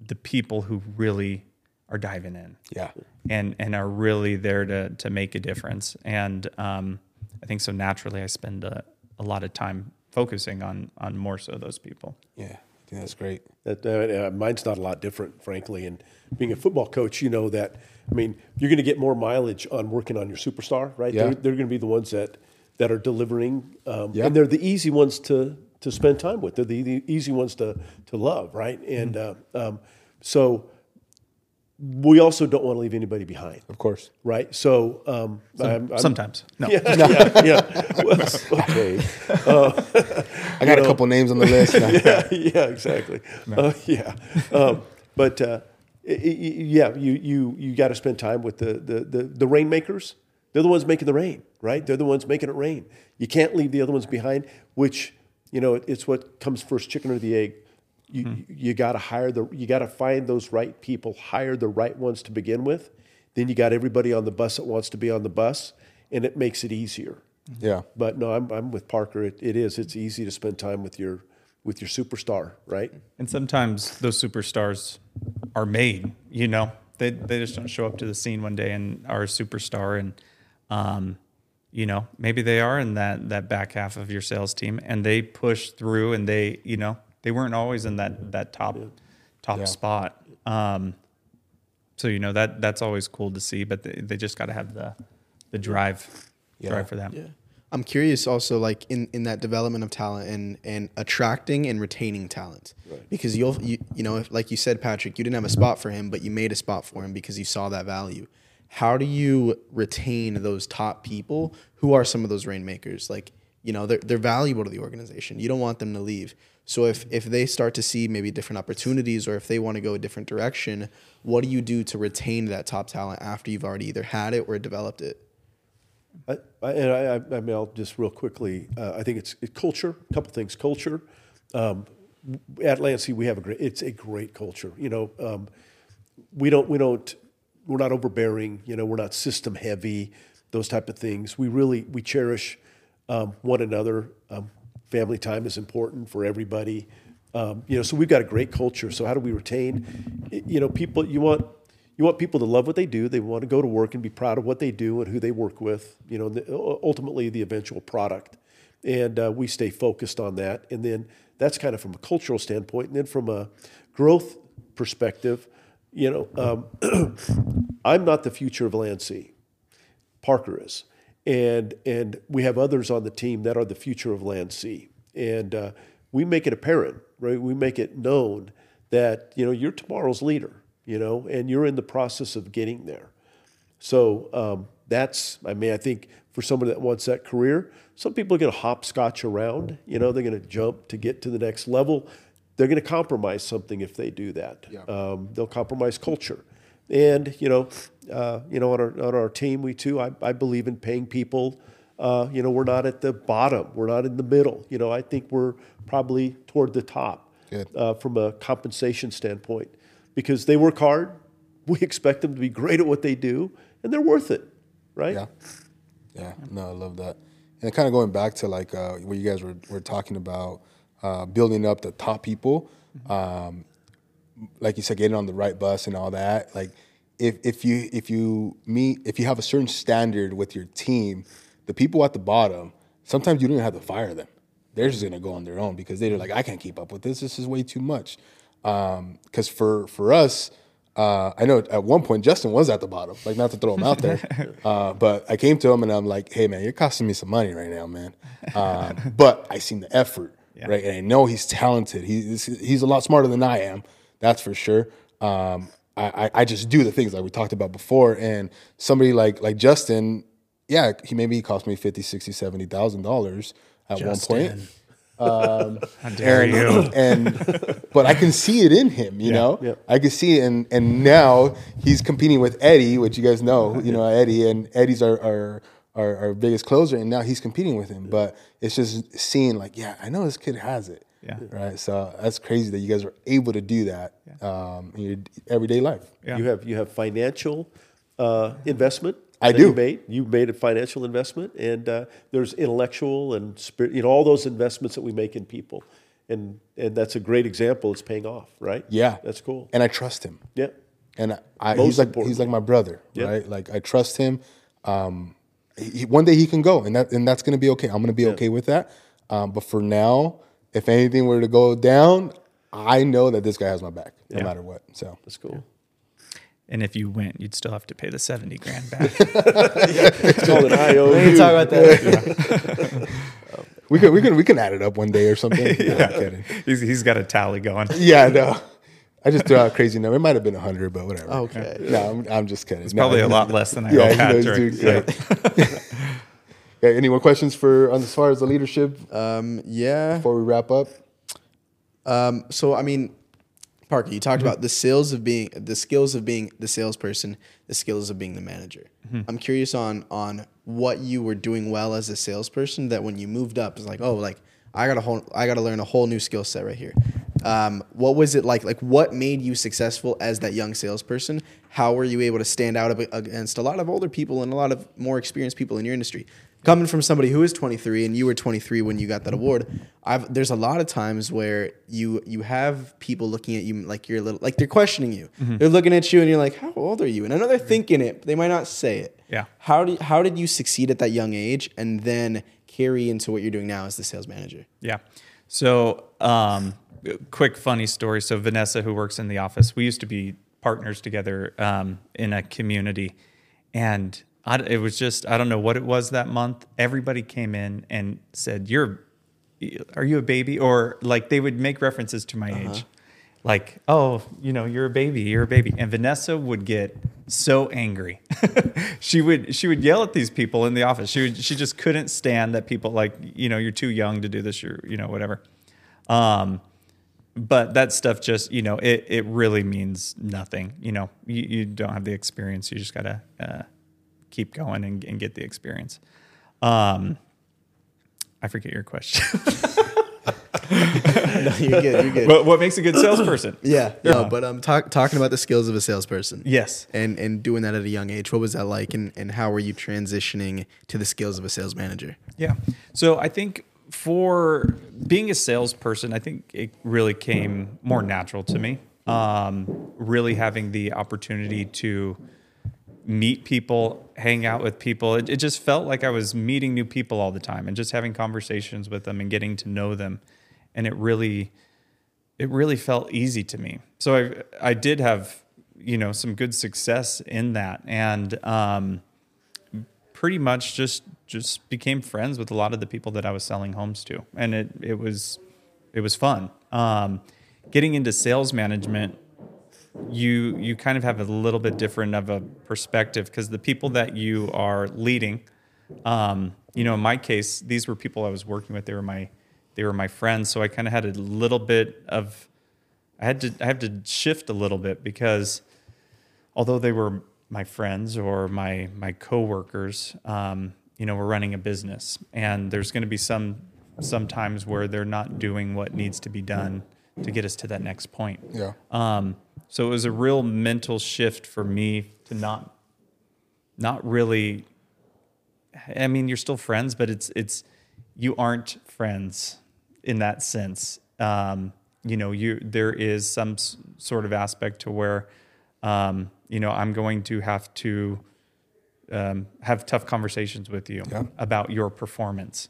the people who really are diving in Yeah. and and are really there to to make a difference. And um, I think so naturally, I spend a, a lot of time focusing on on more so those people. Yeah. Think that's great. That, uh, uh, mine's not a lot different, frankly. And being a football coach, you know that. I mean, you're going to get more mileage on working on your superstar, right? Yeah. They're, they're going to be the ones that that are delivering, um, Yeah. and they're the easy ones to to spend time with. They're the, the easy ones to to love, right? And uh, um, so we also don't want to leave anybody behind, Of course. right? So um, I'm, I'm, Sometimes, no. yeah, yeah, yeah. Well, okay. I got a couple names on the list. now. yeah, yeah, exactly. Uh, yeah, um, but uh, y- y- y- yeah, you you you got to spend time with the, the the the rainmakers. They're the ones making the rain, right? They're the ones making it rain. You can't leave the other ones behind. Which you know, it- it's what comes first, chicken or the egg. You you got to hire the you got to find those right people, hire the right ones to begin with. Then you got everybody on the bus that wants to be on the bus, and it makes it easier. Yeah. But no, I'm, I'm with Parker. It, it is. It's easy to spend time with your with your superstar, right? And sometimes those superstars are made, you know, they, they just don't show up to the scene one day and are a superstar. And, um, you know, maybe they are in that, that back half of your sales team and they push through and they, you know, they weren't always in that, that top, top Yeah. spot. Um, so, you know, that, that's always cool to see, but they, they just got to have the, the drive, Yeah. drive for that. I'm curious also like in, in that development of talent and, and attracting and retaining talent. Because you'll you, you know, if, like you said, Patrick, you didn't have a spot for him, but you made a spot for him because you saw that value. How do you retain those top people who are some of those rainmakers? Like, you know, they're they're valuable to the organization. You don't want them to leave. So if if they start to see maybe different opportunities or if they want to go a different direction, what do you do to retain that top talent after you've already either had it or developed it? I, I, and I, I- mean, I'll just real quickly. Uh, I think it's it, culture. A couple things. Culture. Um, at Landsea, we have a great. It's a great culture. You know, um, we don't we don't we're not overbearing. You know, we're not system heavy. Those type of things. We really we cherish um, one another. Family time is important for everybody. Um, you know, so we've got a great culture. So how do we retain? You know, people. You want you want people to love what they do. They want to go to work and be proud of what they do and who they work with. You know, ultimately the eventual product. And uh, we stay focused on that. And then that's kind of from a cultural standpoint. And then from a growth perspective, you know, um, I'm not the future of Land. Parker is, and and we have others on the team that are the future of Landsea, and uh, we make it apparent, right? We make it known that you know you're tomorrow's leader, you know, and you're in the process of getting there. So um, that's, I mean, I think for someone that wants that career, some people are going to hopscotch around. You know, they're going to jump to get to the next level. They're going to compromise something if they do that. Um, they'll compromise culture, and you know, uh, you know, on our on our team, we too, I, I believe in paying people. Uh, you know, we're not at the bottom. We're not in the middle. You know, I think we're probably toward the top uh, from a compensation standpoint because they work hard. We expect them to be great at what they do, and they're worth it, right? Yeah. Yeah. No, I love that. And kind of going back to like uh, what you guys were, were talking about, uh, building up the top people, um, like you said, getting on the right bus and all that. Like if, if you if you meet if you have a certain standard with your team, the people at the bottom, sometimes you don't even have to fire them. They're just gonna go on their own because they're like, I can't keep up with this. This is way too much. Because for for us, uh, I know at one point Justin was at the bottom. Like not to throw him out there, uh, but I came to him and I'm like, Hey man, you're costing me some money right now, man. Um, but I seen the effort, right? And I know he's talented. He's he's a lot smarter than I am. That's for sure. Um, I, I just do the things like we talked about before. And somebody like like Justin, yeah, he maybe cost me 50, 60, 70,000 dollars at one point. How dare you? And but I can see it in him, you know. yeah. I can see it, and and now he's competing with Eddie, which you guys know, you know Eddie, and Eddie's our our our, our biggest closer, and now he's competing with him. But it's just seeing like, yeah, I know this kid has it. Yeah. Right. So that's crazy that you guys were able to do that um, in your everyday life. Yeah. You have you have financial uh, investment. I that do. You made you made a financial investment, and uh, there's intellectual and spirit. You know all those investments that we make in people, and and that's a great example. It's paying off, right? Yeah. that's cool. And I trust him. Yeah, and I, Most he's like important. he's like my brother, right? Like I trust him. Um, he, one day he can go, and that and that's gonna be okay. I'm gonna be okay with that. Um, but for now, if anything were to go down, I know that this guy has my back, no matter what. So That's cool. And if you went, you'd still have to pay the 70 grand back. It's called an IOU. We can talk about that. we can we can we can add it up one day or something. No, kidding. he's, he's got a tally going. Yeah, no. I just threw out a crazy number. It might have been hundred, but whatever. Okay. No, I'm, I'm just kidding. It's Probably a lot less than I Yeah, hope he had knows during- doing great. yeah, any more questions for on as far as the leadership Um, yeah. before we wrap up? Um, so I mean, Parker, you talked about the skills of being the skills of being the salesperson, the skills of being the manager. I'm curious on on what you were doing well as a salesperson that when you moved up is like, oh, like I got a whole I got to learn a whole new skill set right here. Um, what was it like? Like what made you successful as that young salesperson? How were you able to stand out against a lot of older people and a lot of more experienced people in your industry? Coming from somebody who is 23 and you were 23 when you got that award, I've there's a lot of times where you you have people looking at you like you're a little like they're questioning you. They're looking at you and you're like, how old are you? And I know they're thinking it, but they might not say it. Yeah. How do how did you succeed at that young age and then carry into what you're doing now as the sales manager? Yeah. So, um, quick funny story. So, Vanessa, who works in the office, we used to be partners together um, in a community, and I, it was just I don't know what it was that month. Everybody came in and said, "You're, are you a baby?" Or like they would make references to my age, like, "Oh, you know, you're a baby, you're a baby," and Vanessa would get so angry. she would she would yell at these people in the office. She would she just couldn't stand that people like you know you're too young to do this. You're you know whatever. Um, but that stuff just you know it it really means nothing. You know you, you don't have the experience. You just gotta uh, keep going and, and get the experience. Um, I forget your question. no, you're good. You're good. what, what makes a good salesperson? yeah. No, but um, talk, talking about the skills of a salesperson. Yes. And and doing that at a young age. What was that like? And and how were you transitioning to the skills of a sales manager? Yeah. So I think for being a salesperson, I think it really came more natural to me. Um, really having the opportunity to meet people, hang out with people. It, it just felt like I was meeting new people all the time and just having conversations with them and getting to know them. And it really, it really felt easy to me. So I, I did have, you know, some good success in that. And, um, pretty much just just became friends with a lot of the people that I was selling homes to, and it it was it was fun. Um, getting into sales management, you you kind of have a little bit different of a perspective because the people that you are leading, um, you know, in my case, these were people I was working with. They were my they were my friends, so I kind of had a little bit of I had to I have to shift a little bit because although they were my friends or my my coworkers, um, you know, we're running a business, and there's going to be some some times where they're not doing what needs to be done to get us to that next point. Yeah. Um, so it was a real mental shift for me to not not really. I mean, you're still friends, but it's it's you aren't friends in that sense. Um, you know, you there is some s- sort of aspect to where, um, you know, I'm going to have to um, have tough conversations with you Yeah. about your performance.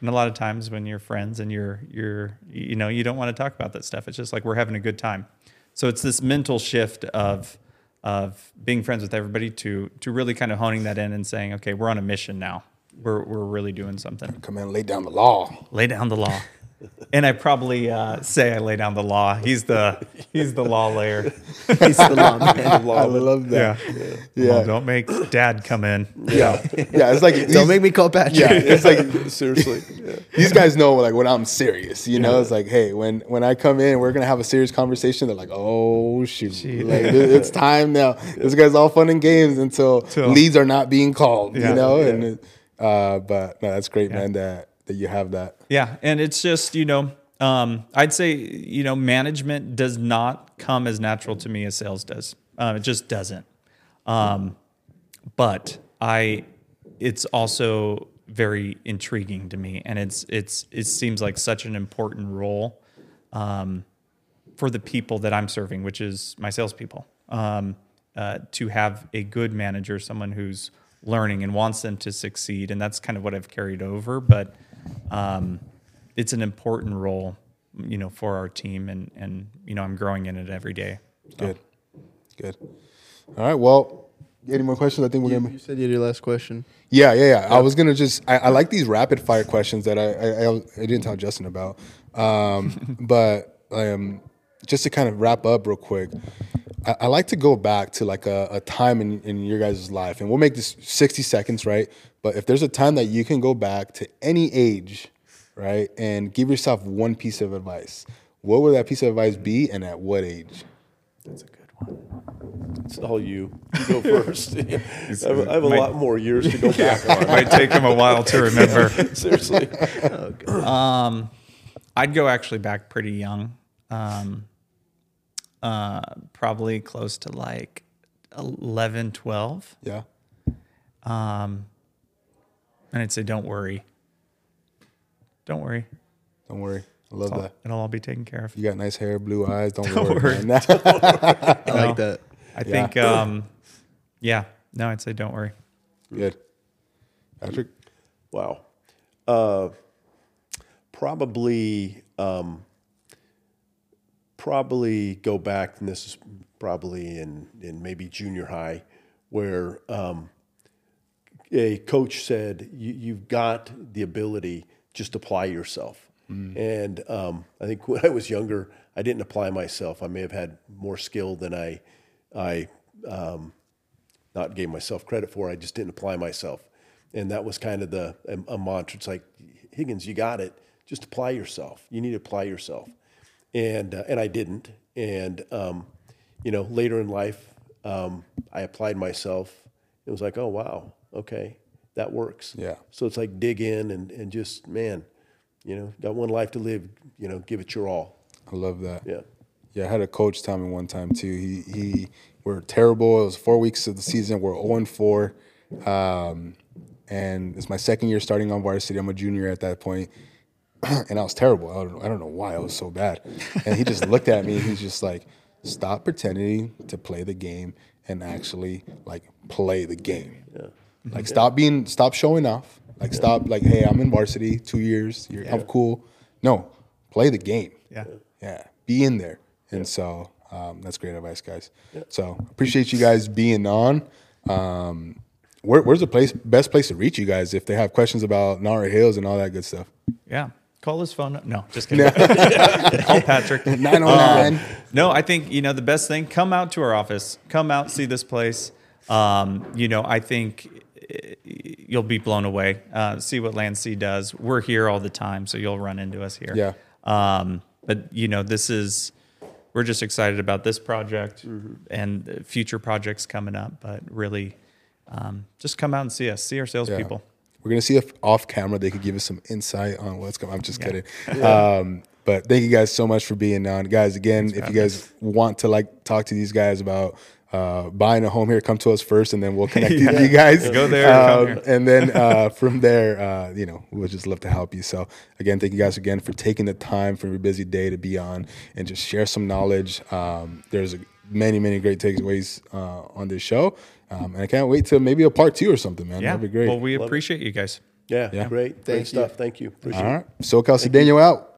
And a lot of times when you're friends and you're you're you know you don't want to talk about that stuff. It's just like we're having a good time. So it's this mental shift of of being friends with everybody to to really kind of honing that in and saying, okay, we're on a mission now. We're we're really doing something. Come in, lay down the law. Lay down the law. And I probably uh, say I lay down the law. He's the he's the law layer. He's the law man. I love that. Yeah. Well, don't make dad come in. Yeah, yeah. It's like Don't make me call Patrick. Yeah, it's like Seriously. Yeah. these guys know like when I'm serious. You know, it's like, hey, when when I come in, we're gonna have a serious conversation. They're like, oh shoot, like, it- it's time now. This guy's all fun and games until Till- leads are not being called. Yeah. You know, and it, uh, but no, that's great, man. That that you have that. Yeah, and it's just you know, um, I'd say you know, management does not come as natural to me as sales does. Um, it just doesn't. Um, but I, it's also very intriguing to me, and it's it's it seems like such an important role um, for the people that I'm serving, which is my salespeople. Um, uh, to have a good manager, someone who's learning and wants them to succeed, and that's kind of what I've carried over. But um, it's an important role, you know, for our team, and and you know, I'm growing in it every day. Good. Good. All right. Well, any more questions? I think we're You, gonna. you said you had your last question. Yeah, yeah, yeah. I was gonna just. I, I like these rapid fire questions that I I, I, I didn't tell Justin about. Um, but um, just to kind of wrap up real quick, I, I like to go back to like a, a time in in your guys' life, and we'll make this sixty seconds, right? But if there's a time that you can go back to any age, right, and give yourself one piece of advice, what would that piece of advice be, and at what age? That's a good one. It's all you. You go first. I have, I have a Might- lot more years to go back on. Might take him a while to remember. Seriously. Um, I'd go actually back pretty young. Um, uh, probably close to like 11, 12. Yeah. Um, and I'd say, don't worry. Don't worry. Don't worry. I love It'll, that. it'll all be taken care of. You got nice hair, blue eyes. Don't, Don't worry. worry. man. I like that. I think, um, yeah, no, I'd say, don't worry. Good. Patrick. Wow. Uh, probably, um, probably go back, and this is probably in, in maybe junior high, where um, a coach said, you, You've got the ability, just apply yourself. And um, I think when I was younger, I didn't apply myself. I may have had more skill than I, I um, not gave myself credit for. I just didn't apply myself, and that was kind of the a, a mantra. It's like Higgins, you got it. Just apply yourself. You need to apply yourself, and uh, and I didn't. And um, you know, later in life, um, I applied myself. It was like, oh wow, okay, that works. Yeah. So it's like dig in and and just man, you know, got one life to live. You know, give it your all. I love that. Yeah. Yeah, I had a coach tell me one time too. He he we're terrible. It was four weeks of the season. We're 0 and 4. Um, and it's my second year starting on varsity. I'm a junior at that point. and I was terrible. I don't, I don't know why I was so bad. And he just looked at me. And he's just like, stop pretending to play the game and actually like play the game. Like stop being, stop showing off. Like stop, like, hey, I'm in varsity two years. You're, I'm cool. No, play the game. Yeah. Yeah, be in there. And so um, that's great advice, guys. So appreciate you guys being on. Um, where, where's the place best place to reach you guys if they have questions about Narra Hills and all that good stuff? Yeah. Call his phone. No, just kidding. Call Patrick. 909. No, I think you know the best thing. Come out to our office. Come out, see this place. Um, you know, I think you'll be blown away. Uh, see what Landsea does. We're here all the time, so you'll run into us here. Yeah. Um, but you know, this is we're just excited about this project and future projects coming up. But really, um, just come out and see us. See our salespeople. We're gonna see if off camera they could give us some insight on what's coming. I'm just kidding. Um, but thank you guys so much for being on, guys. Again, if you guys want to like talk to these guys about uh, buying a home here, come to us first, and then we'll connect you you guys. Go there, Um, and then uh, from there, uh, you know, we'll just love to help you. So again, thank you guys again for taking the time from your busy day to be on and just share some knowledge. Um, there's a, many, many great takeaways uh, on this show. Um, and I can't wait to maybe a part two or something, man. Yeah. That'd be great. Well, we appreciate you guys. Yeah. Yeah. Great. Great Thank you. stuff. Thank you. Appreciate All it. right. SoCal Cedeno out.